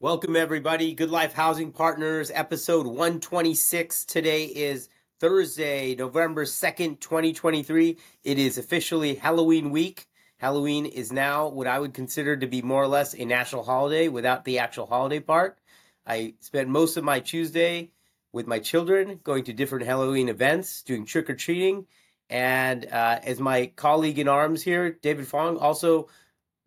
Welcome, everybody. Good Life Housing Partners, episode 126. Today is Thursday, November 2nd, 2023. It is officially Halloween week. Halloween is now what I would consider to be more or less a national holiday without the actual holiday part. I spent most of my Tuesday with my children going to different Halloween events, doing trick or treating. And uh, as my colleague in arms here, David Fong, also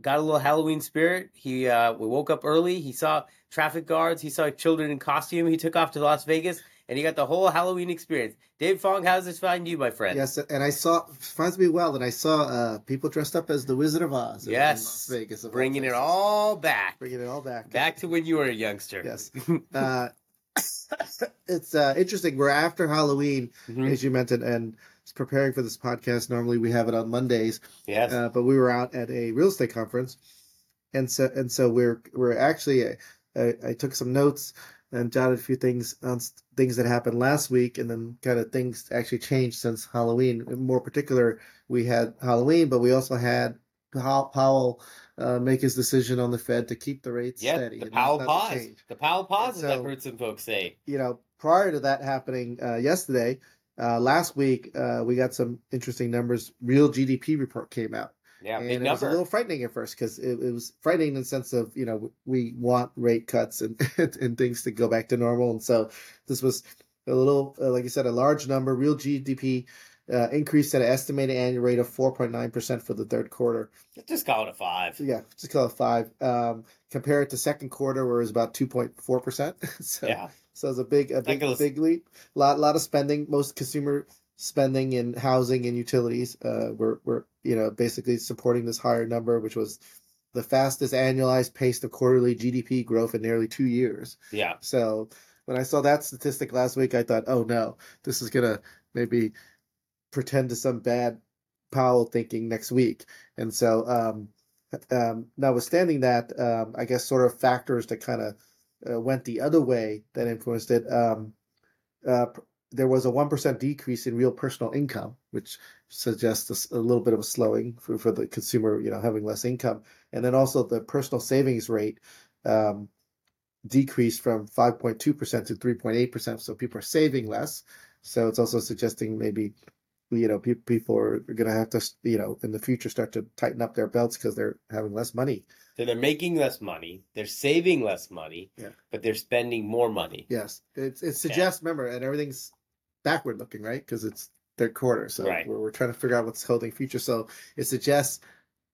got a little Halloween spirit. He uh, we woke up early. He saw traffic guards. He saw children in costume. He took off to Las Vegas, and he got the whole Halloween experience. Dave Fong, how's this find you, my friend? Yes, and I saw finds me well, and I saw uh, people dressed up as the Wizard of Oz. in- in Yes, Las Vegas, of bringing it all back, bringing it all back. back to when you were a youngster. Yes, uh, it's uh, interesting. We're after Halloween, Mhm. as you mentioned, and preparing for this podcast. Normally, we have it on Mondays, Yes. uh, but we were out at a real estate conference, and so and so we're we're actually uh, I, I took some notes and jotted a few things on things that happened last week, and then kind of things actually changed since Halloween. In more particular, we had Halloween, but we also had Pow- Powell uh, make his decision on the Fed to keep the rates yeah, steady. the Powell pause. The Powell pause, as So- I've heard some folks say. You know, prior to that happening uh, yesterday, uh, last week uh, we got some interesting numbers. Real GDP report came out. Yeah, and big it was a little frightening at first because it, it was frightening in the sense of you know we want rate cuts and and things to go back to normal, and so this was a little uh, like you said a large number. Real GDP uh, increased at an estimated annual rate of four point nine percent for the third quarter. Just call it a five. Yeah, just call it five. Um, compare it to second quarter where it was about two point four percent. So Yeah. So it's a big a big big leap. lot lot of spending. Most consumer spending in housing and utilities uh, were were you know basically supporting this higher number, which was the fastest annualized pace of quarterly GDP growth in nearly two years. Yeah. So when I saw that statistic last week, I thought, oh no, this is gonna maybe pretend to some bad Powell thinking next week. And so, um, um, notwithstanding that, um, I guess sort of factors that kind of uh, went the other way that influenced it. Um, uh, there was a one percent decrease in real personal income, which suggests a little bit of a slowing for, for the consumer, you know, having less income, and then also the personal savings rate um, decreased from five point two percent to three point eight percent. So people are saving less. So it's also suggesting maybe you know pe- people are going to have to you know in the future start to tighten up their belts because they're having less money. So they're making less money. They're saving less money. Yeah. But they're spending more money. Yes, it it suggests. Remember, and everything's backward looking, right? Because it's third quarter, so Right. we're, we're trying to figure out what's holding future. So it suggests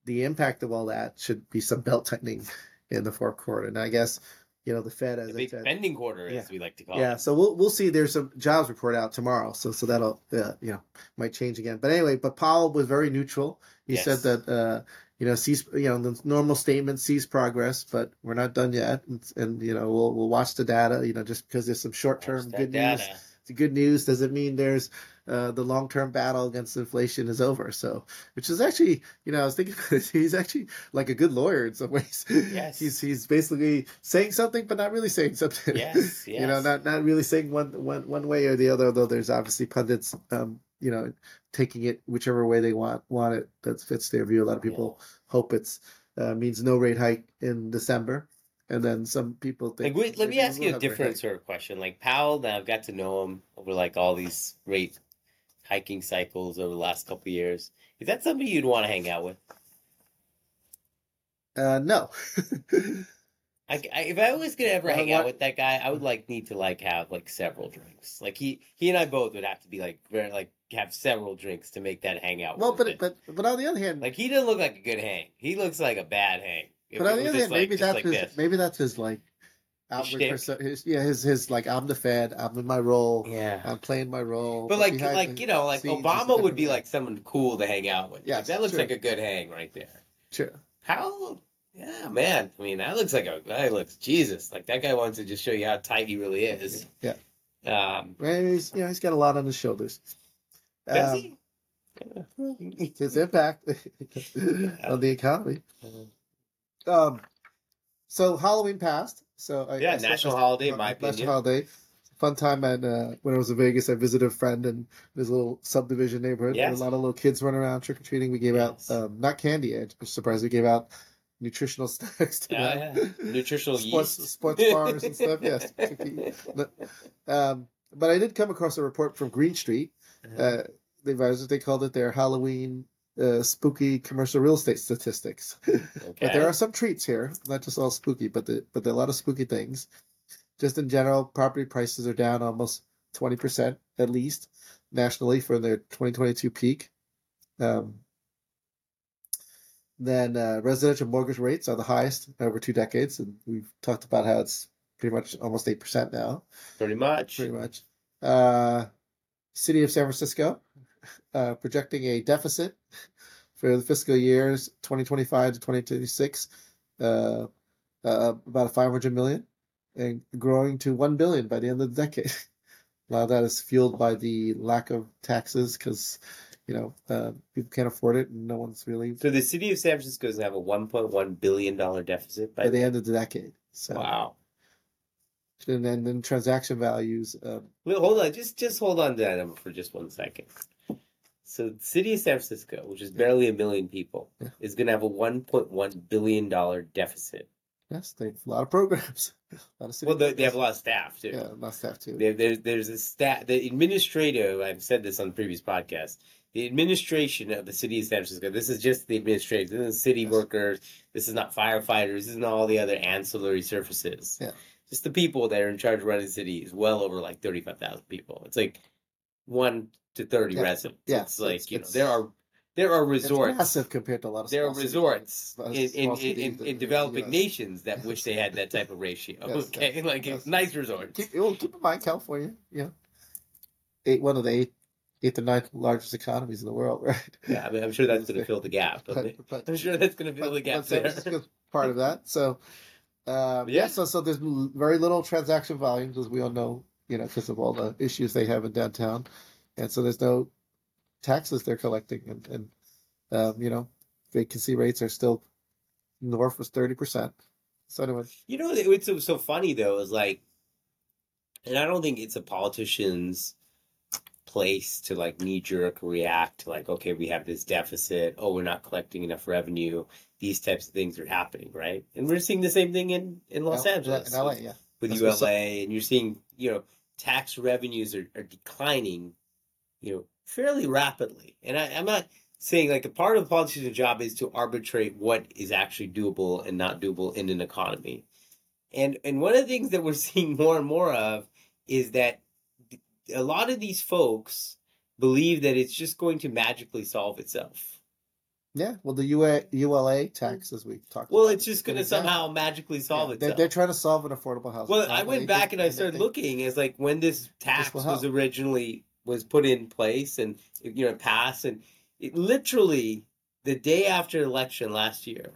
the impact of all that should be some belt tightening in the fourth quarter. And I guess you know the Fed, as The I big spending quarter, Yeah. as we like to call yeah. it. Yeah, so we'll we'll see. There's a jobs report out tomorrow, so so that'll uh, you know might change again. But anyway, but Powell was very neutral. He Yes. said that uh, you know sees you know the normal statement sees progress, but we're not done yet, and, and you know we'll we'll watch the data. You know just because there's some short term good news the good news doesn't mean there's uh, the long term battle against inflation is over. So, which is actually, you know, I was thinking he's actually like a good lawyer in some ways. Yes. he's he's basically saying something, but not really saying something. Yes, yes. you know, not not really saying one one one way or the other. Though there's obviously pundits, um, you know, taking it whichever way they want want it that fits their view. A lot of people hope it's uh, means no rate hike in December. And then some people think. Like, wait, let me ask you a different sort of question. Like Powell, now I've got to know him over like all these rate hiking cycles over the last couple of years. Is that somebody you'd want to hang out with? Uh, no. I, I, if I was gonna ever hang out with that guy, I would mm-hmm. like need to like have like several drinks. Like he, he and I both would have to be like very like have several drinks to make that hangout. well, but it. but but on the other hand, like he doesn't look like a good hang. He looks like a bad hang. If but on the other hand, like- maybe that's like his this. maybe that's his like outward perso- his, yeah his his like I'm the Fed, I'm in my role, Yeah. I'm playing my role. But like, like the you know, like Obama would be like someone cool to hang out with. Like, that looks true. like a good hang right there. Sure. How? Yeah, man. I mean, that looks like a that looks Jesus. Like that guy wants to just show you how tight he really is. Yeah. Um. Well, he's you know he's got a lot on his shoulders. Does Um, he? his impact on the economy. Um, so Halloween passed. So I, Yeah, I- national I- holiday, in my national opinion. holiday. Fun time and uh, when I was in Vegas, I visited a friend in this little subdivision neighborhood. Yes. A lot of little kids running around trick or treating. We gave Yes. out um, not candy. I was surprised we gave out nutritional snacks. Yeah, yeah. Nutritional sports, yeast. sports bars and stuff. Yes. um, but I did come across a report from Green Street. Uh-huh. Uh, they they called it their Halloween uh, spooky commercial real estate statistics. But there are some treats here, not just all spooky, but the, but there are a lot of spooky things. Just in general, property prices are down almost twenty percent at least nationally from their twenty twenty two peak. Um, then uh, residential mortgage rates are the highest over two decades, and we've talked about how it's pretty much almost eight percent now, pretty much. pretty much. Uh, City of San Francisco uh, projecting a deficit for the fiscal years 2025 to 2026, uh, uh, about 500 million, and growing to 1 billion by the end of the decade. A lot of that is fueled by the lack of taxes because, you know, uh, people can't afford it and no one's really So the city of San Francisco is going to have a 1.1 billion dollar deficit by by the end of the decade. So, Wow. and then, then transaction values. Um, Well, hold on, just just hold on to that number for just one second. So, the city of San Francisco, which is barely a million people, Yeah. is going to have a 1.1 billion dollar deficit. yes, they have a lot of programs. a lot of Well, they, they have a lot of staff too. Yeah, a lot of staff too. There, there, there's a stat. The administrative. I've said this on previous podcasts. The administration of the city of San Francisco. This is just the administration. This is city Yes. workers. This is not firefighters. This is not all the other ancillary services. Yeah. Just the people that are in charge of running the city is well over like thirty five thousand people. It's like one to thirty Yeah. residents. Yeah, It's like it's- you know there are there are It's resorts. massive compared to a lot of There are cities. resorts of in, in, in, in, in in developing US. nations that wish they had that type of ratio. Yes, okay, yes, like nice resorts. Keep, well, keep in mind, California, Yeah, eight one of the eight, eighth or ninth largest economies in the world, right? Yeah, I mean, I'm sure that's going to fill the gap. But, but, I'm sure that's going to fill but, the gap but there. Francisco's part of that. So, um, Yeah. yeah. So, so there's very little transaction volumes, as we all know, you know, because of all the issues they have in downtown, and so there's no taxes they're collecting, and and um, you know, vacancy rates are still north of thirty percent. So anyway, You know, what's so, so funny though is like, and I don't think it's a politician's place to like knee jerk react to like, okay, we have this deficit. Oh, we're not collecting enough revenue. These types of things are happening, right? And we're seeing the same thing in in Los L- Angeles. in LA, yeah. with That's ULA, and you're seeing, you know, tax revenues are, are declining, you know, fairly rapidly. And I, I'm not saying like a part of the politician's job is to arbitrate what is actually doable and not doable in an economy. And and one of the things that we're seeing more and more of is that a lot of these folks believe that it's just going to magically solve itself. Yeah, well, the UA, ULA tax, as we talked. Well, about, it's just going to somehow magically solve Yeah, itself. They're, they're trying to solve an affordable housing. Well, I went back and I started think- looking as like when this tax will was originally was put in place and you know passed and it literally the day after election last year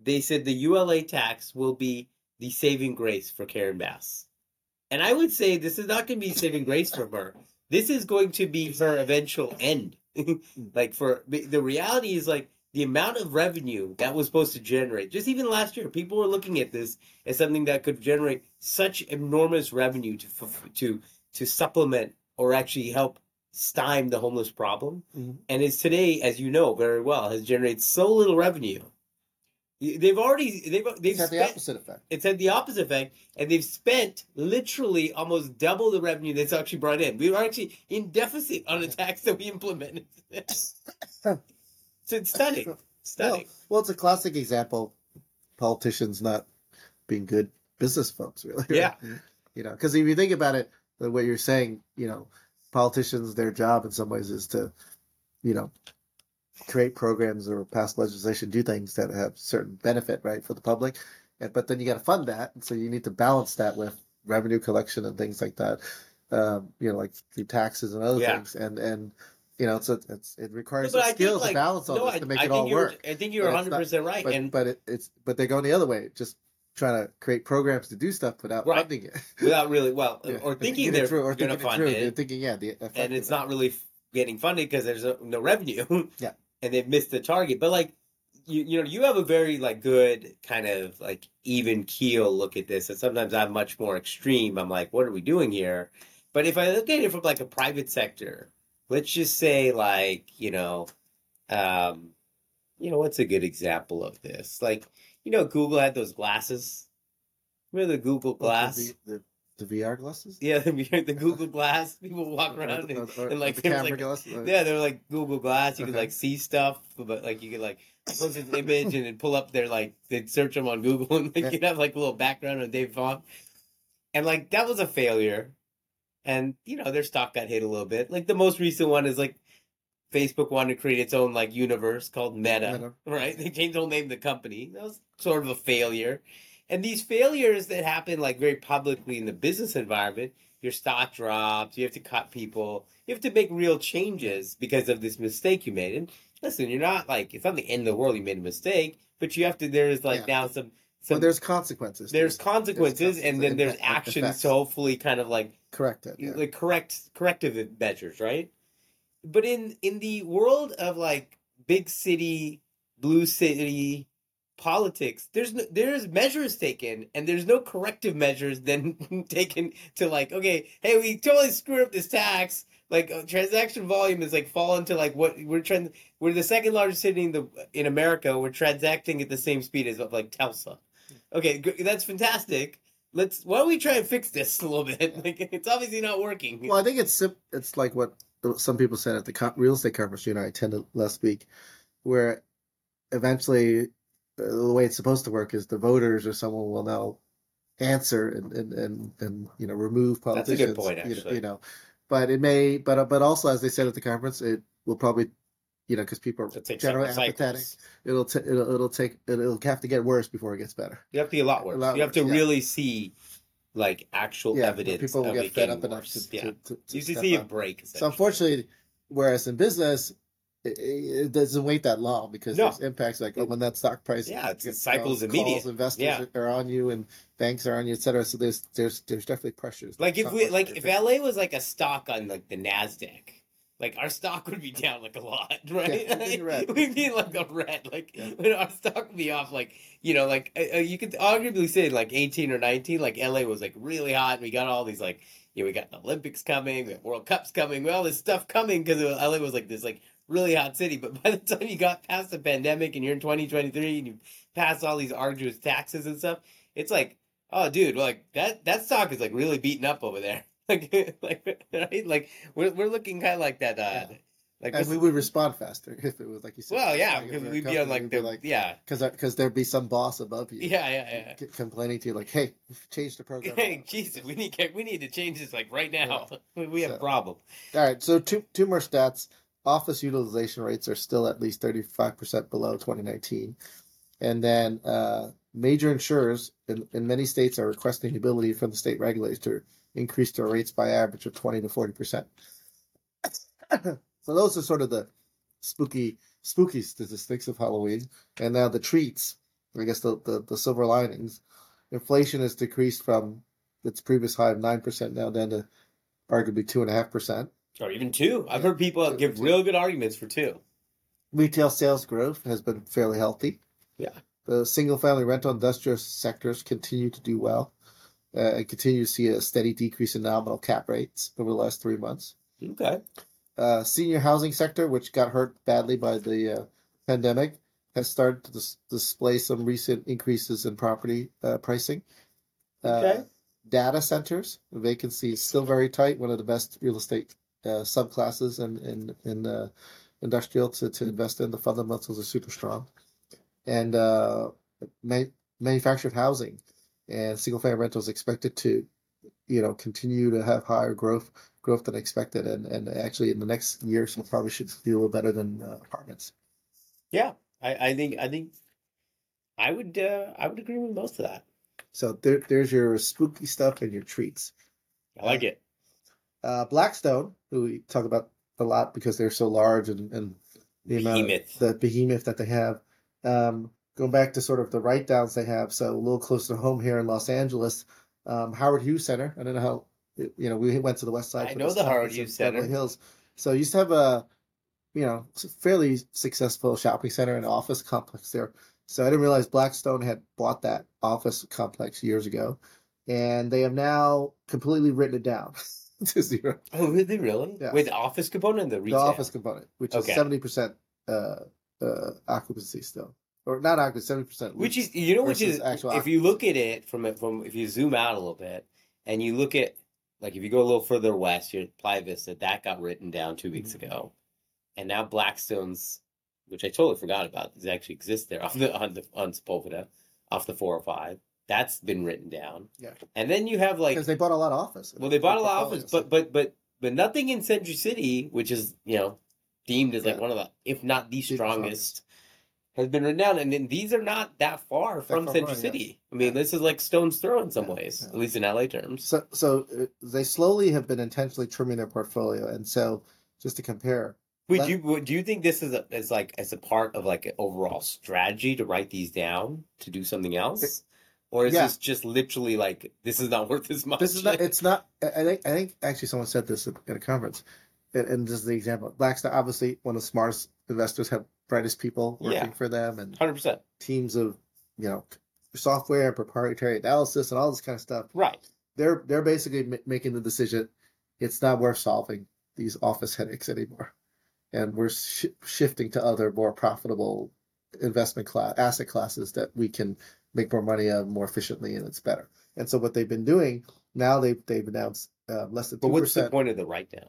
they said the ULA tax will be the saving grace for Karen Bass. And I would say this is not going to be saving grace for her. This is going to be her eventual end. like for the reality is like the amount of revenue that was supposed to generate just even last year people were looking at this as something that could generate such enormous revenue to to to supplement or actually help stymie the homeless problem Mhm. and is today as you know very well has generated so little revenue they've already they've they've It's had the opposite effect. it's had the opposite effect, and they've spent literally almost double the revenue that's actually brought in. We were actually in deficit on a tax that we implemented. so it's stunning, stunning. Well, well, it's a classic example. Politicians not being good business folks, really. Yeah. You know, because if you think about it, the way you're saying, you know, politicians, their job in some ways is to, you know, create programs or pass legislation, do things that have certain benefit, right, for the public. And, but then you got to fund that. And so you need to balance that with revenue collection and things like that. Um, you know, like through taxes and other Yeah. things. And, and, you know, so it's, it requires some think, skills like, to balance all no, this to make I it all work. I think you're 100 percent right, But, and but it, it's but they're going the other way, just trying to create programs to do stuff without Right. funding it. without really well, Yeah. or thinking they're through, or going to thinking it fund through. it, thinking, yeah, the and it's it. not really getting funded because there's no revenue. Yeah. And they've missed the target. But like, you you know, you have a very like good kind of like even keel look at this, and sometimes I'm much more extreme. I'm like, what are we doing here? But if I look at it from like a private sector, let's just say like you know, um, you know, what's a good example of this? Like, you know, Google had those glasses. Remember the Google Glass? The, the, the VR glasses? Yeah, the, the Google Glass. People walk around and, Or- or- and like, the camera like glasses? Yeah, they're like Google Glass. You could Okay. like see stuff, but like you could like post an image and then pull up their like they'd search them on Google and like Yeah. you'd have like a little background on Dave Fong, and like that was a failure, and you know their stock got hit a little bit. Like the most recent one is like Facebook wanted to create its own like universe called Meta, Meta. right? They changed the whole name of the company. That was sort of a failure. And these failures that happen like very publicly in the business environment, your stock drops, you have to cut people, you have to make real changes because of this mistake you made. And listen, you're not like it's not the end of the world you made a mistake, but you have to there's like Yeah. now some So some there's consequences. there's consequences There's and then there's consequences, actions effects. to hopefully kind of like correct it. Yeah. like correct corrective measures, right? But in in the world of like big city, blue city politics, there's no, there's measures taken, and there's no corrective measures then taken to like, okay, hey, we totally screwed up this tax. Like uh, transaction volume is like fallen to like what we're trying. We're the second largest city in the in America. We're transacting at the same speed as like Tulsa. Okay, g- that's fantastic. Let's why don't we try and fix this a little bit? Like it's obviously not working. Well, I think it's it's like what some people said at the co- real estate conference you and I attended last week, where eventually Uh, the way it's supposed to work is the voters or someone will now answer and and and, and you know remove politicians. That's a good point, you know- actually. You know, but it may, but uh, but also as they said at the conference, it will probably, you know, because people are generally apathetic. cycles. It'll t- it'll it'll take it'll have to get worse before it gets better. You have to be a lot worse. A lot you have to yeah. really see like actual Yeah, evidence people will get fed up enough to, yeah, to, to, to you see a break. So unfortunately, whereas in business, it, it doesn't wait that long because No. there's impacts like oh, when that stock price Yeah, gets- the cycle's calls- immediate. calls, investors Yeah. are on you and banks are on you, etc. So there's there's there's definitely pressures. like if we like if. LA was like a stock on like the Nasdaq. Like our stock would be down like a lot, right? Yeah, it'd be red. We'd be like a red, like Yeah. our stock would be off, like you know, like uh, uh, you could arguably say like eighteen or nineteen, like LA was like really hot. And we got all these like, you know, we got the Olympics coming, we got World Cups coming, we all this stuff coming because LA was like this like really hot city. But by the time you got past the pandemic and you're in twenty twenty three and you pass all these arduous taxes and stuff, it's like, oh, dude, like that that stock is like really beaten up over there. Like, like, right? Like we're we're looking kind of like that. Uh, Yeah. Like and we would respond faster if it was like you said. well, yeah, because we'd be on like the like yeah, because there'd be some boss above you. yeah, yeah, yeah. c- Complaining to you like, hey, we've the program. Hey, Jesus, we need we need to change this like right now. We have a problem. All right, so two two more stats. Office utilization rates are still at least 35% below 2019. And then uh, major insurers in, in many states are requesting the ability from the state regulators to increase their rates by average of 20 to 40%. so those are sort of the spooky spooky statistics of Halloween. And now the treats, I guess the, the, the silver linings. Inflation has decreased from its previous high of 9% now down to arguably 2.5%. Or even two. I've heard people Two, give two. real good arguments for two. Retail sales growth has been fairly healthy. Yeah. The single family rental industrial sectors continue to do well uh, and continue to see a steady decrease in nominal cap rates over the last three months. Okay. Uh, senior housing sector, which got hurt badly by the uh, pandemic, has started to dis- display some recent increases in property uh, pricing. Uh, Okay. Data centers, the vacancy is still very tight, one of the best real estate uh, subclasses in, in, in uh, industrial to, to invest in. The fundamentals are super strong. And uh, ma- manufactured housing and single family rentals expected to, you know, continue to have higher growth growth than expected. And, and actually in the next year, so probably should do a little better than uh, apartments. Yeah, I, I think I think I would uh, I would agree with most of that. So there, there's your spooky stuff and your treats. I like it. Uh, Blackstone, who we talk about a lot because they're so large and, and the amount Behemoth. the behemoth that they have. Um, going back to sort of the write downs they have, so a little closer to home here in Los Angeles, um, Howard Hughes Center. I don't know how, you know, we went to the west side. I know the Howard Hughes Beverly Center. Hills. So you used to have a, you know, fairly successful shopping center and office complex there. So I didn't realize Blackstone had bought that office complex years ago, and they have now completely written it down to zero. Oh, really? Really? Yeah. With the office component, and the The office component, which is seventy percent uh, uh, occupancy still, or not occupancy, seventy percent. which is you know which is actual if you look at it from it from if you zoom out a little bit and you look at like if you go a little further west, you're at Playa Vista, that got written down two weeks Mhm. ago, and now Blackstone's, which I totally forgot about, is actually exists there off the on the on Sepulveda, off the four hundred five. That's been written down. Yeah. and then you have like because they bought a lot of office. well, they bought a lot of office, but but but but nothing in Century City, which is you know deemed as like Yeah. one of the, if not the strongest, has been written down. And then these are not that far from far Century City. yes. I mean, Yeah. this is like stone's throw in some Yeah, ways, at least in LA terms. So, so uh, they slowly have been intentionally trimming their portfolio, and so just to compare, Wait, Let- do you do you think this is a, is like as a part of like an overall strategy to write these down to do something else, or is Yeah. this just literally like this is not worth as much? this is not. It's not. I think. I think actually someone said this at at a conference, and, and this is the example. Blackstone, obviously, one of the smartest investors, have brightest people working Yeah. for them, and hundred percent teams of you know software and proprietary analysis and all this kind of stuff. right. They're they're basically ma- making the decision. It's not worth solving these office headaches anymore, and we're sh- shifting to other more profitable investment class asset classes that we can make more money on more efficiently, and it's better. And so what they've been doing now they've they've announced uh, less than 2%. But what's the point of the write down?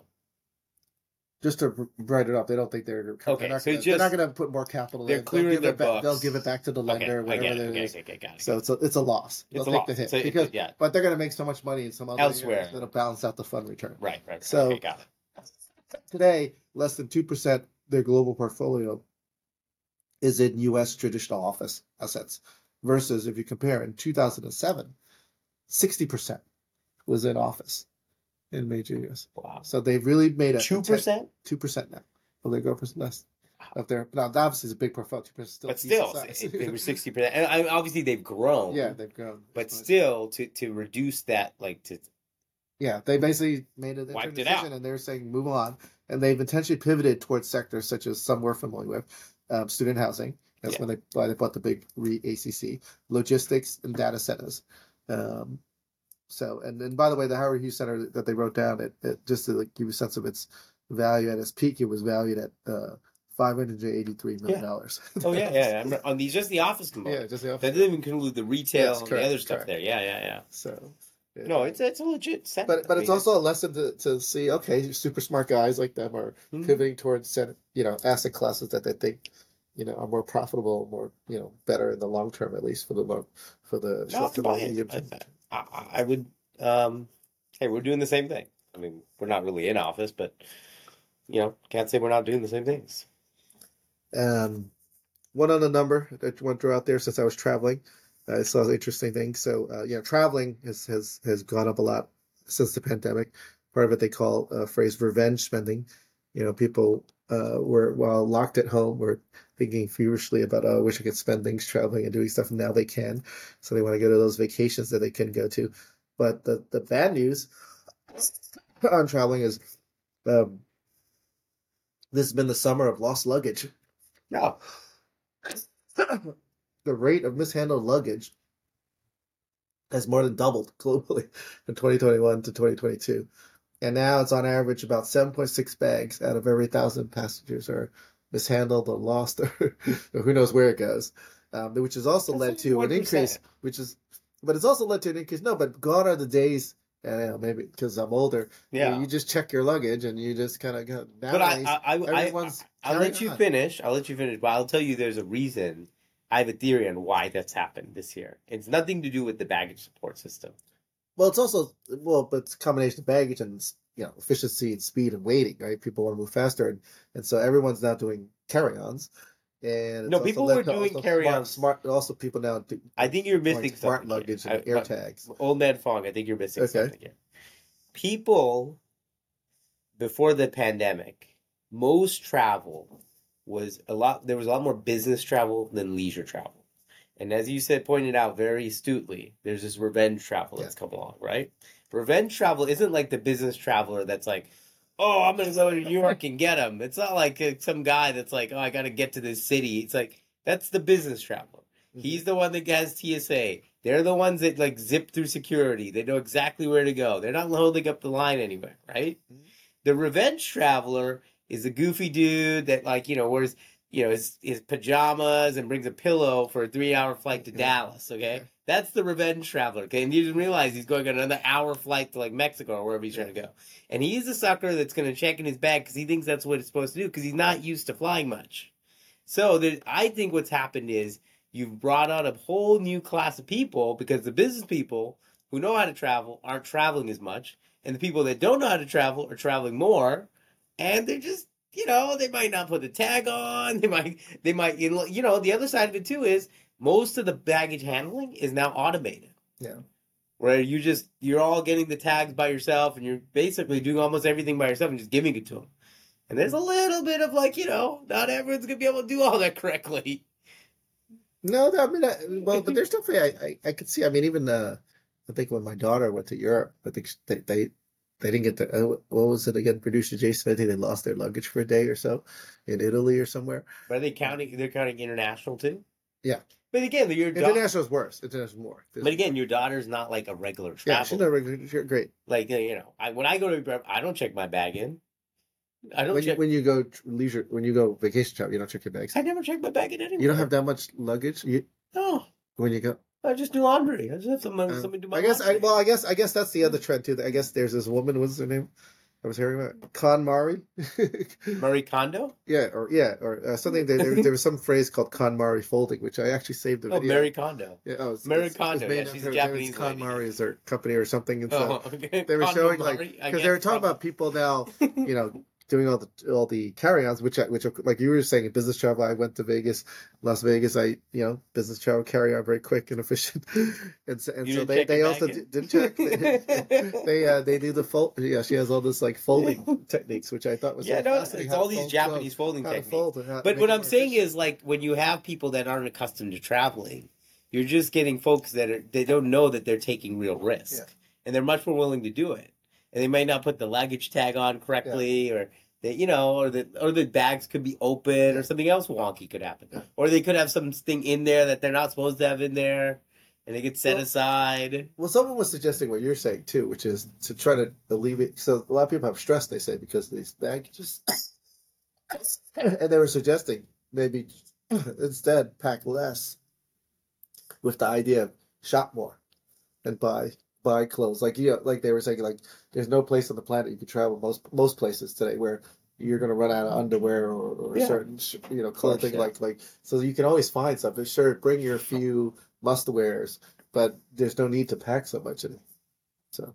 just to brighten it up. They don't think they're Okay, they're not, so gonna, it's they're not going to put more capital. they're in. clearing they'll give their it back, They'll give it back to the Okay, lender, I whatever it. it Okay, okay, okay, got it. So it's a, it's a loss. They'll It's a take loss. the hit So it- because, yeah. but they're going to make so much money in some other Elsewhere. that'll balance out the fund return. right, right. right. So- okay, got it. Today, less than two percent their global portfolio is in U.S. traditional office assets, versus if you compare in 2007, 60 percent was in office in major U.S. Wow. So they've really made a Two percent, two percent now. Well, they go for less up there. Now, obviously, it's a big portfolio. Two percent, still, but still, it- they were sixty percent, and I, obviously they've grown. yeah, they've grown. but nice. still, to to reduce that, like to yeah, they basically made a Wiped different it decision, out. and they're saying move on. And they've intentionally pivoted towards sectors such as some we're familiar with, um, student housing. That's Yeah. when they why they bought the big re ACC, logistics and data centers. Um, so, and then by the way, the Howard Hughes Center that they wrote down, it, it just to like, give you a sense of its value at its peak, it was valued at uh, five hundred eighty-three million dollars. oh yeah, yeah, yeah. on these just the office component. yeah, just the office. That doesn't even include the retail Yes, and the other stuff correct. there. Yeah, yeah, yeah. So, yeah. No, it's it's a legit set. but but I it's also a lesson to, to see okay super smart guys like them are Mhm. pivoting towards set- you know asset classes that they think you know are more profitable more you know better in the long term at least for the long for the No, short term buy and it. medium. I, I, would. Um, hey, we're doing the same thing. I mean, we're not really in office, but you know, can't say we're not doing the same things. Um, one other number that to throw out there since I was traveling, uh, I saw an interesting thing. So, uh, you know, traveling has, has, has gone up a lot since the pandemic. Part of it they call a phrase revenge spending. You know, people uh, were, while locked at home, were thinking feverishly about, oh, I wish I could spend things traveling and doing stuff. And now they can. So they want to go to those vacations that they can go to. But the, the bad news on traveling is um, this has been the summer of lost luggage No, the rate of mishandled luggage has more than doubled globally from 2021 to 2022. And now it's on average about 7.6 bags out of every thousand passengers are mishandled or lost or, or who knows where it goes. Um, which has also That's led like to an increase, which is, but it's also led to an increase. No, but gone are the days, and know, maybe because I'm older, yeah. you just check your luggage and you just kind of go. But I, Nowadays, I, I, I, everyone's I'll let you on. finish. I'll let you finish, but I'll tell you there's a reason. I have a theory on why that's happened this year. It's nothing to do with the baggage support system. Well, it's also well, but it's a combination of baggage and you know efficiency and speed and waiting, right? People want to move faster, and, and so everyone's now doing carry-ons. And No, people were doing carry-ons. Smart, smart, also people now do I think you're missing smart something. luggage here. and I- air tags. Old man Fong, I think you're missing Okay. something here. People before the pandemic, most travel was a lot. There was a lot more business travel than leisure travel, and as you said, pointed out very astutely, there's this revenge travel that's come along, right? Revenge travel isn't like the business traveler that's like, oh, I'm gonna go to New York and get him. It's not like uh, some guy that's like, oh, I gotta get to this city. It's like that's the business traveler. He's the one that has TSA. They're the ones that like zip through security. They know exactly where to go. They're not holding up the line anywhere, right? Mhm. The revenge traveler is a goofy dude that like, you know, wears you know, his his pajamas and brings a pillow for a three hour flight to Dallas. Okay. That's the revenge traveler. Okay, and he didn't realize he's going on another hour flight to like Mexico or wherever he's trying to go. And he's a sucker that's going to check in his bag because he thinks that's what it's supposed to do because he's not used to flying much. So there, I think what's happened is you've brought on a whole new class of people because the business people who know how to travel aren't traveling as much, and the people that don't know how to travel are traveling more, and they're just you know they might not put the tag on, they might they might you know the other side of it too is most of the baggage handling is now automated. Yeah. Where you just you're all getting the tags by yourself, and you're basically doing almost everything by yourself and just giving it to them. And there's a little bit of like, you know, not everyone's gonna be able to do all that correctly. No, I mean, I, well, but there's definitely I, I, I could see. I mean, even uh, I think when my daughter went to Europe, I think they they, they didn't get the uh, what was it again? Producer Jason, I think they lost their luggage for a day or so in Italy or somewhere. Are they counting? They're counting international too. Yeah. But again, your daughter. International is worse. International is more. But again, your daughter's not like a regular yeah, she's traveler. not regular. Sure, great. like you know, I, when I go to I don't check my bag in. I don't When you, check. when you go leisure, when you go vacation travel, you don't check your bags. I never check my bag in anymore. You don't have that much luggage. You No, when you go. I just do laundry. I just have Uh, somebody do my. I guess I well I guess I guess that's the other trend too. I guess there's this woman. What's her name? I was hearing about KonMari. Marie Kondo. yeah, or yeah, or uh, something. There, there, there was some phrase called KonMari folding, which I actually saved the Oh, video. Marie Kondo. Yeah, oh, it's, Mary it's- it's Kondo, made yeah, she's a Japanese. Mari is her company or something, and so Oh, okay. they were Kondo showing like because they were talking about people now, you know, doing all the all the carry-ons, which I, which are, like you were saying, business travel. I went to Vegas, Las Vegas. I you know business travel carry on very quick and efficient, and so, and so they they also in? didn't check. They, they uh they do the fold. Yeah, she has all this like folding techniques, which I thought was yeah, no, it's, all these fold Japanese folding how to techniques. fold and how to But what I'm saying efficient. is, like, when you have people that aren't accustomed to traveling, you're just getting folks that are they don't know that they're taking real risk, Yeah. and they're much more willing to do it. And they might not put the luggage tag on correctly, or they, you know, or the or the bags could be open, or something else wonky could happen, or they could have something in there that they're not supposed to have in there, and they get set Well- aside. Well, someone was suggesting what you're saying too, which is to try to alleviate. So a lot of people have stress, they say, because these baggages, and they were suggesting maybe instead pack less, with the idea of shop more, and buy buy clothes. Like you know, like they were saying, like there's no place on the planet you can travel most most places today where you're going to run out of underwear or, or Yeah. certain you know course, clothing yeah. like like so you can always find something. Sure, bring your few must wears but there's no need to pack so much in it. So,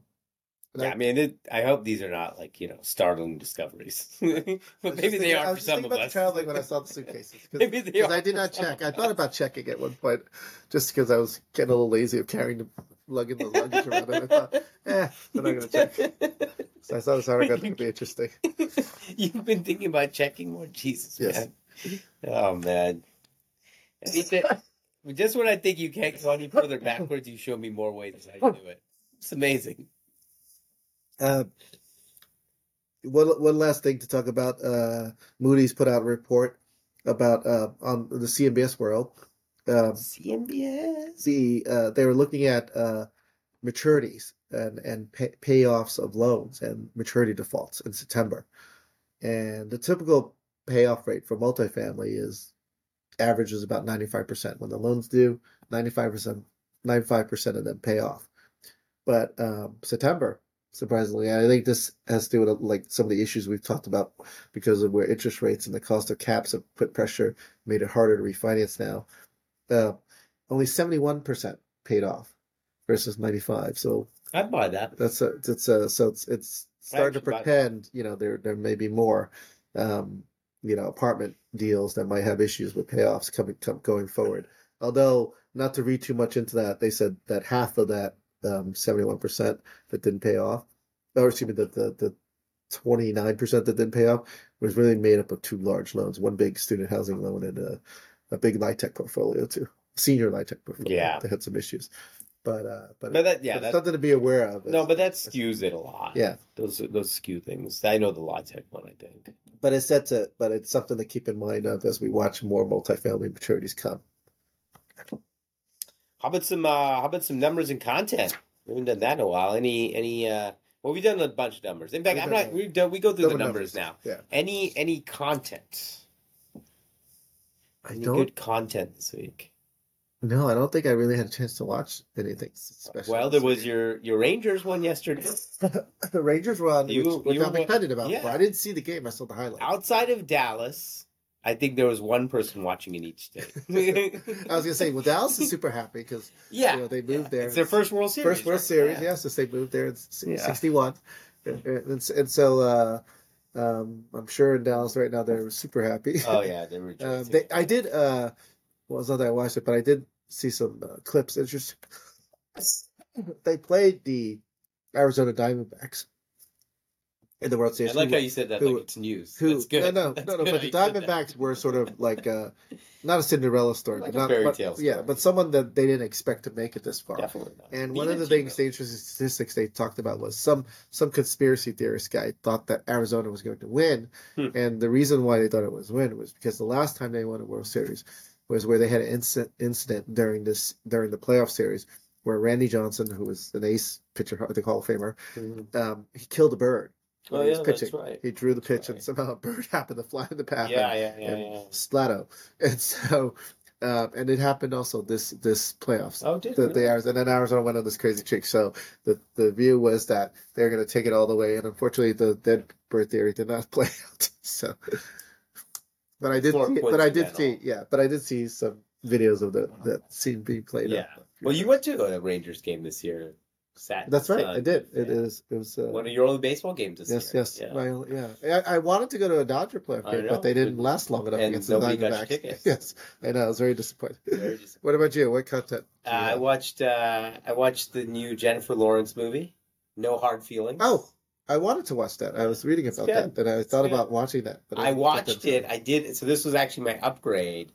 Yeah, I mean, it, I hope these are not like you know startling discoveries, but maybe they thinking- I are for was just some thinking of about us. traveling when I saw the suitcases Maybe they because are I did not check. I thought about checking at one point, just because I was getting a little lazy of carrying the lugging the luggage around, and I thought, eh, I'm not gonna check. So I thought this article could be interesting. You've been thinking about checking more, Jesus, Yes. man. Oh man, just when I think you can't go any further backwards, you show me more ways how you do it. It's amazing. Uh, one one last thing to talk about. Uh, Moody's put out a report about uh, on the CMBS world. Um, CMBS. the uh, they were looking at uh, maturities and and pay, payoffs of loans and maturity defaults in September, and the typical payoff rate for multifamily is averages about ninety five percent when the loans due ninety five percent ninety five percent of them pay off, but um, September surprisingly I think this has to do with like some of the issues we've talked about because of where interest rates and the cost of caps have put pressure made it harder to refinance now. Uh, only 71% paid off versus 95 so I'd buy that. that's a it's a so it's it's starting to actually buy that. pretend you know there there may be more um you know apartment deals that might have issues with payoffs coming come, going forward although not to read too much into that they said that half of that um 71% that didn't pay off or excuse me the the, the 29% that didn't pay off was really made up of two large loans one big student housing loan and a, a big LIHTC portfolio too senior LIHTC portfolio Yeah. that had some issues but uh but, But that, yeah, but that, something to be aware of no, but that skews it a lot. yeah those those skew things. I know the LIHTC one. I think. but it's set to but it's something to keep in mind of as we watch more multifamily maturities come How about some? uh How about some numbers and content? We haven't done that in a while. Any any? uh Well, we've done a bunch of numbers. In fact, We've I'm done not. We've done. We go through the Double numbers, now. yeah Any any content? I Any don't good content this week? no, I don't think I really had a chance to watch anything special. Well, there was your your Rangers one yesterday. the Rangers were on, You- which, which you I'm were- excited about. yeah. But I didn't see the game. I saw the highlights. Outside of Dallas, I think there was one person watching in each state. I was gonna say, well, Dallas is super happy because yeah, you know, they moved there. It's their first World Series. first World right? Series, Yeah. yeah. Since they moved there in s- Yeah. '61, and, and, and so uh, um, I'm sure in Dallas right now they're super happy. Oh yeah, they were. Um, they, I did. Uh, well, it's not that I watched it, but I did see some uh, clips. Just they played the Arizona Diamondbacks in the World Series. I like who- how you said that who- like it's news. who, That's good. No, no, That's no, no. But the you said that. Diamondbacks were sort of like uh, not a Cinderella story, Like but a not fairy but- tale Yeah, story. but someone that they didn't expect to make it this far. Definitely not. And one of the things, the interesting statistics they talked about was some some conspiracy theorist guy thought that Arizona was going to win, Hmm. and the reason why they thought it was win was because the last time they won a World Series was where they had an incident incident during this during the playoff series where Randy Johnson, who was an ace pitcher, the Hall of Famer, Mhm. um, he killed a bird when Oh he was that's pitching. right. He drew the That's pitch, right. and somehow a bird happened to fly in the path. Yeah, and- yeah, yeah, and yeah. Splatto, and so. Um, and it happened also this this playoffs Oh, did the, we? the Arizona, and then Arizona went on this crazy streak. So the the view was that they're going to take it all the way, and unfortunately, the dead bird theory did not play out. So, but I did, Four see, but I did see, yeah, but I did see some videos of the that scene being played. Yeah. out. Well, you went to a Rangers game this year. Sat That's right. uh, I did. It yeah. is. It was. Uh, one of your only baseball games this yes, year. yes. Yeah. My, only- yeah. I, I wanted to go to a Dodger playoff game, but they didn't last long enough And against the nobody got your Diamondbacks. Yes, I know. I was very disappointed. Very disappointing. What about you? What content? Uh, I watched. Uh, I watched the new Jennifer Lawrence movie, No Hard Feelings. Oh, I wanted to watch that. I was reading about that, and I thought about watching that. But I didn't watched it. I did. So this was actually my upgrade.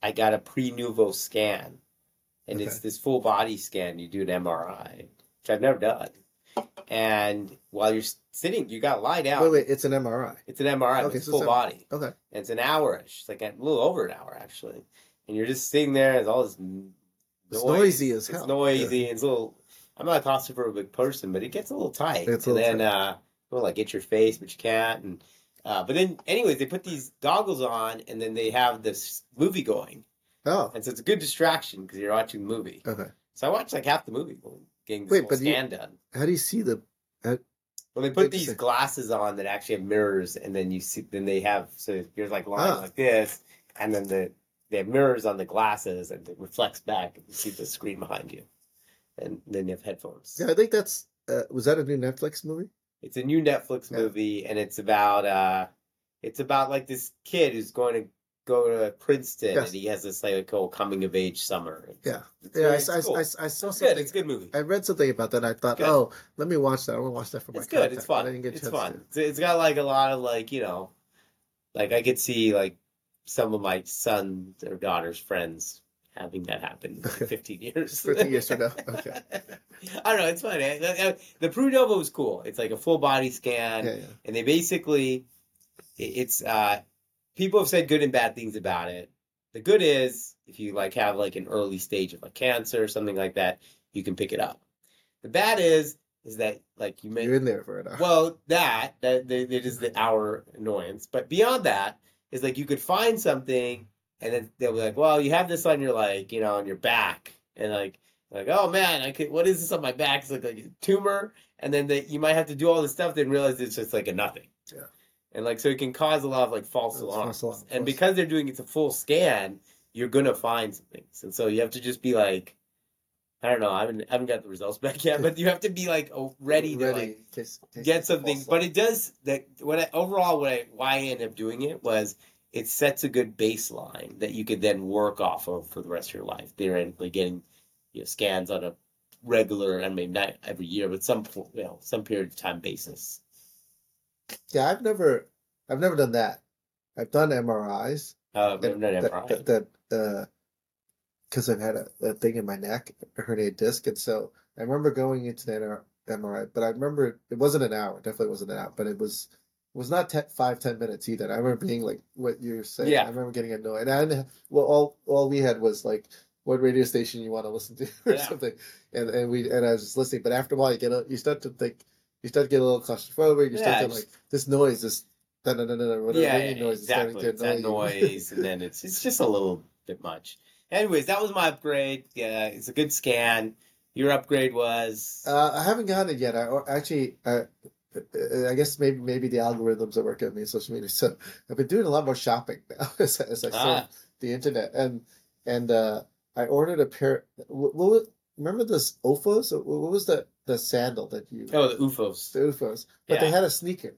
I got a Prenuvo scan, and it's this full body scan. You do an MRI, which I've never done. And while you're sitting, you got to lie down. Wait, wait, it's an MRI. It's an MRI. Okay, it's so full it's body. Okay. And it's an hour-ish. It's like a little over an hour actually. And you're just sitting there. There's all this n- It's noise. noisy as hell. It's noisy. It's a little. I'm not accustomed to for a claustrophobic person, but it gets a little tight. It's a and little then uh, well, like get your face, but you can't. And uh, but then, anyways, they put these goggles on, and then they have this movie going, Oh, and so it's a good distraction because you're watching the movie. okay. So I watched like half the movie getting this Wait, whole but you- done. How do you see the? Well, they put these glasses on that actually have mirrors, and then you see, then they have so you're like lines Ah. like this, and then the they have mirrors on the glasses, and it reflects back, and you see the screen behind you, and then you have headphones. Yeah, I think that's. Uh, was that a new Netflix movie? It's a new Netflix Yeah. movie, and it's about uh, it's about like this kid who's going to go to Princeton, Yes. and he has this like whole coming of age summer. It's, Yeah. it's Yeah, very- I, I, cool. I, I saw It's good. something. It's a good movie. I read something about that. and I thought, Good. oh, let me watch that. I want to watch that for my. Kids. It's good. It's fun. I didn't get It's fun. to. It's, got like a lot of like you know, like I could see like some of my sons or daughters' friends having that happen in Okay. 15 years. 15 years from now. Okay. I don't know. It's fun. eh? The, the Prenuvo was cool. It's like a full body scan, Yeah, yeah. and they basically, it's uh, people have said good and bad things about it. The good is if you like have like an early stage of like cancer or something like that, you can pick it up. The bad is is that like you may You're in there for an hour. well, that that it is the hour annoyance. But beyond that is like you could find something, and then they'll be like, "Well, you have this on your like, you know, on your back," and like, like, "Oh man, I could. What is this on my back? It's like, like a tumor." And then that you might have to do all this stuff, then realize it's just like a nothing. Yeah. And like, so it can cause a lot of like false alarms. false alarm, and false. because they're doing it's a full scan, you're gonna find some things, and so you have to just be like. I don't know. I haven't, I haven't got the results back yet, but you have to be like oh, ready to ready. like, get something. But it does that. What I, overall, what I, why I ended up doing it was it sets a good baseline that you could then work off of for the rest of your life. Theoretically, getting you know, scans on a regular, I mean, not every year, but some you know some period of time basis. Yeah, I've never, I've never done that. I've done MRIs. Uh, not that, MRI. that, that, uh, because I've had a, a thing in my neck, a herniated disc, and so I remember going into the MRI. But I remember it wasn't an hour. Definitely wasn't an hour. But it was it was not ten, five ten minutes either. I remember being like what you're saying. Yeah. I remember getting annoyed. And I didn't, well, all all we had was like what radio station you want to listen to or Yeah. something. And and we and I was just listening. But after a while, you get you start to think. You start to get a little claustrophobic. You Yeah, start to just- like this noise. This da da da da whatever yeah, noise is starting exactly. to It's that noise, and then it's it's just a little bit much. Anyways, that was my upgrade. Yeah, it's a good scan. Your upgrade was Uh, I haven't gotten it yet. I or actually, uh, I guess maybe maybe the algorithms that work at me on social media. So I've been doing a lot more shopping now as, as I Ah. the internet, and and uh, I ordered a pair. What, what was, remember this OOFOS? What was the the sandal that you? oh the OOFOS. The OOFOS, but they had a sneaker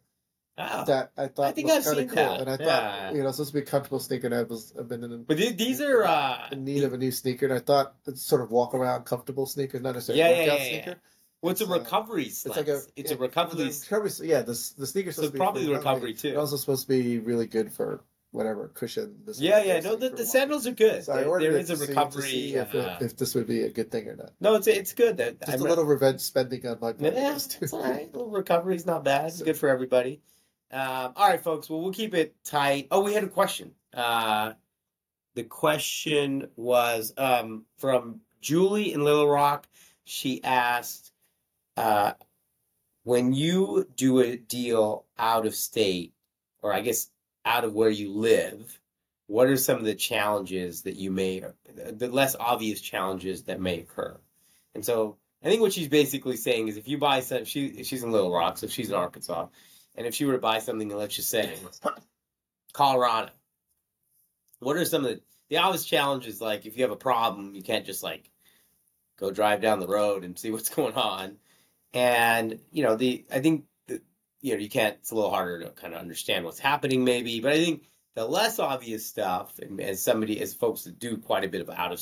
Ah. that I thought I think was kind of cool, that. and I thought you know, it's supposed to be a comfortable sneaker, and I was I've been in, But these are uh, in need of a new sneaker, and I thought it's sort of walk around comfortable sneaker, not necessarily Yeah, yeah, workout yeah, yeah. sneaker. what's a It's, uh, recovery It's like a it's a yeah, recovery. the recovery. Yeah, the the sneaker's So probably the recovery too. It's also supposed to be really good for whatever cushion. This Yeah, yeah. No, the, the sandals are good. So There- there it is a to see- recovery. see if, uh, if this would be a good thing or not. no, it's it's good. That Just I'm a little revenge spending on my part. Yeah, too. it's all right. A little recovery's not bad. It's So- good for everybody. Um, all right, folks. Well, we'll keep it tight. Oh, we had a question. Uh, the question was um, from Julie in Little Rock. She asked, uh, when you do a deal out of state, or I guess out of where you live, what are some of the challenges that you may, the less obvious challenges that may occur? And so I think what she's basically saying is if you buy some, she she's in Little Rock, so she's in Arkansas, and if she were to buy something, and let's just say Colorado, what are some of the the obvious challenges? Like if you have a problem, you can't just like go drive down the road and see what's going on, and you know the I think you know you can't. It's a little harder to kind of understand what's happening, maybe, but I think the less obvious stuff, and as somebody as folks that do quite a bit of out of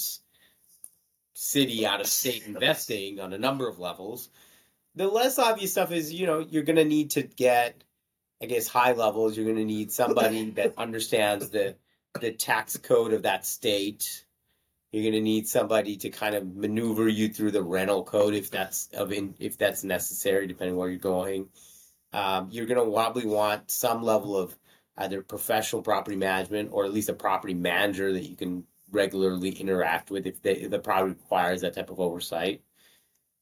city, out of state investing on a number of levels, the less obvious stuff is you know you're going to need to get, I guess, high levels. You're going to need somebody that understands the the tax code of that state. You're going to need somebody to kind of maneuver you through the rental code if that's of in, if that's necessary, depending where you're going. Um, you're going to probably want some level of either professional property management or at least a property manager that you can regularly interact with if, if the property requires that type of oversight.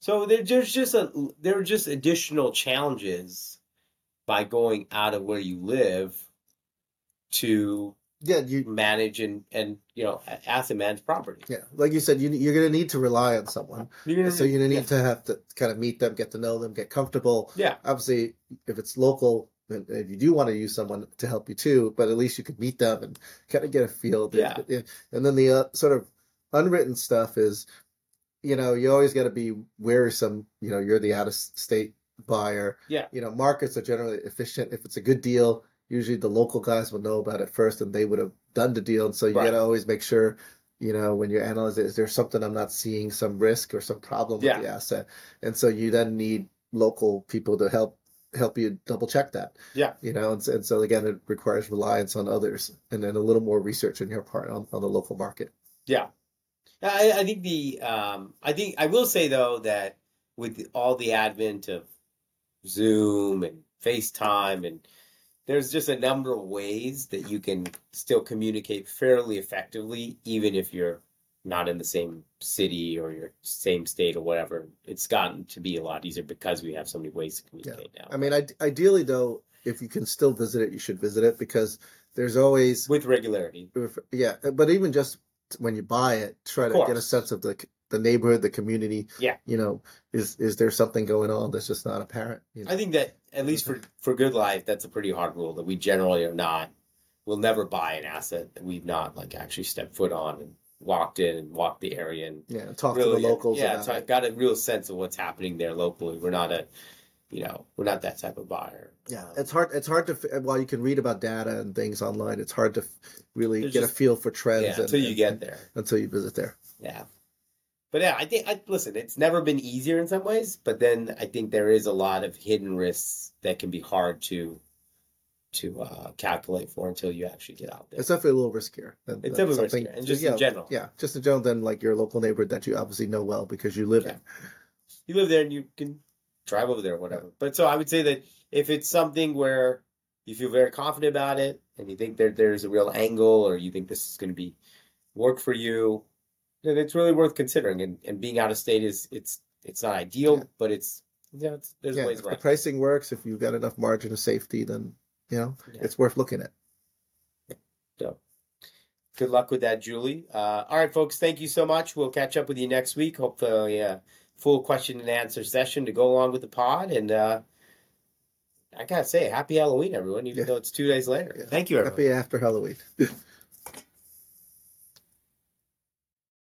So there, there's just a there are just additional challenges by going out of where you live to Yeah, you. manage and and you know asset manage property. Yeah, like you said, you you're gonna need to rely on someone. You're So you're gonna need yeah. to have to kind of meet them, get to know them, get comfortable. Yeah. Obviously, if it's local, then if you do want to use someone to help you too, but at least you can meet them and kind of get a feel. Yeah. And then the uh, sort of unwritten stuff is, you know, you always got to be wearisome. You know, you're the out of state buyer. Yeah. You know, markets are generally efficient. If it's a good deal, usually the local guys will know about it first, and they would have done the deal. And so you Right. got to always make sure you know when you analyze analyzing is there something i'm not seeing some risk or some problem Yeah. with the asset and so you then need local people to help help you double check that Yeah. you know and, so- and so again it requires reliance on others and then a little more research on your part on, on the local market Yeah, I, I think the um, I think I will say though that with all the advent of Zoom and FaceTime and there's just a number of ways that you can still communicate fairly effectively, even if you're not in the same city or your same state or whatever. It's gotten to be a lot easier because we have so many ways to communicate now. i mean I, ideally though if you can still visit it you should visit it because there's always with regularity. yeah but even just when you buy it try to get a sense of the the neighborhood the community Yeah. you know is is there something going on that's just not apparent you know? I think that at least for for GoodLife, that's a pretty hard rule that we generally are not. We'll never buy an asset that we've not like actually stepped foot on and walked in and walked the area and Yeah, talk really to the locals. Yeah, so I got a real sense of what's happening there locally. We're not a, you know, we're not that type of buyer. Yeah, Um, it's hard. It's hard to while you can read about data and things online. It's hard to really There's get just- a feel for trends yeah, and- until you and- get there. until you visit there. Yeah. But yeah, I think I listen. It's never been easier in some ways, but then I think there is a lot of hidden risks that can be hard to to uh, calculate for until you actually get out there. It's definitely a little riskier. Than, It's than definitely something- riskier, and just yeah, in general. Yeah, just in general, than like your local neighborhood that you obviously know well because you live Yeah. in. you live there and you can drive over there or whatever. But so I would say that if it's something where you feel very confident about it and you think that there's a real angle or you think this is going to be work for you, then it's really worth considering. And, and being out of state is it's it's not ideal, Yeah. but it's yeah, it's, there's yeah, ways if the pricing works, if you've got enough margin of safety, then you know, Yeah. it's worth looking at. So, good luck with that, Julie. Uh, all right, folks. Thank you so much. We'll catch up with you next week. Hopefully, a full question and answer session to go along with the pod. And uh, I gotta say, happy Halloween, everyone. Even though it's two days later. Thank you, everyone. Happy after Halloween.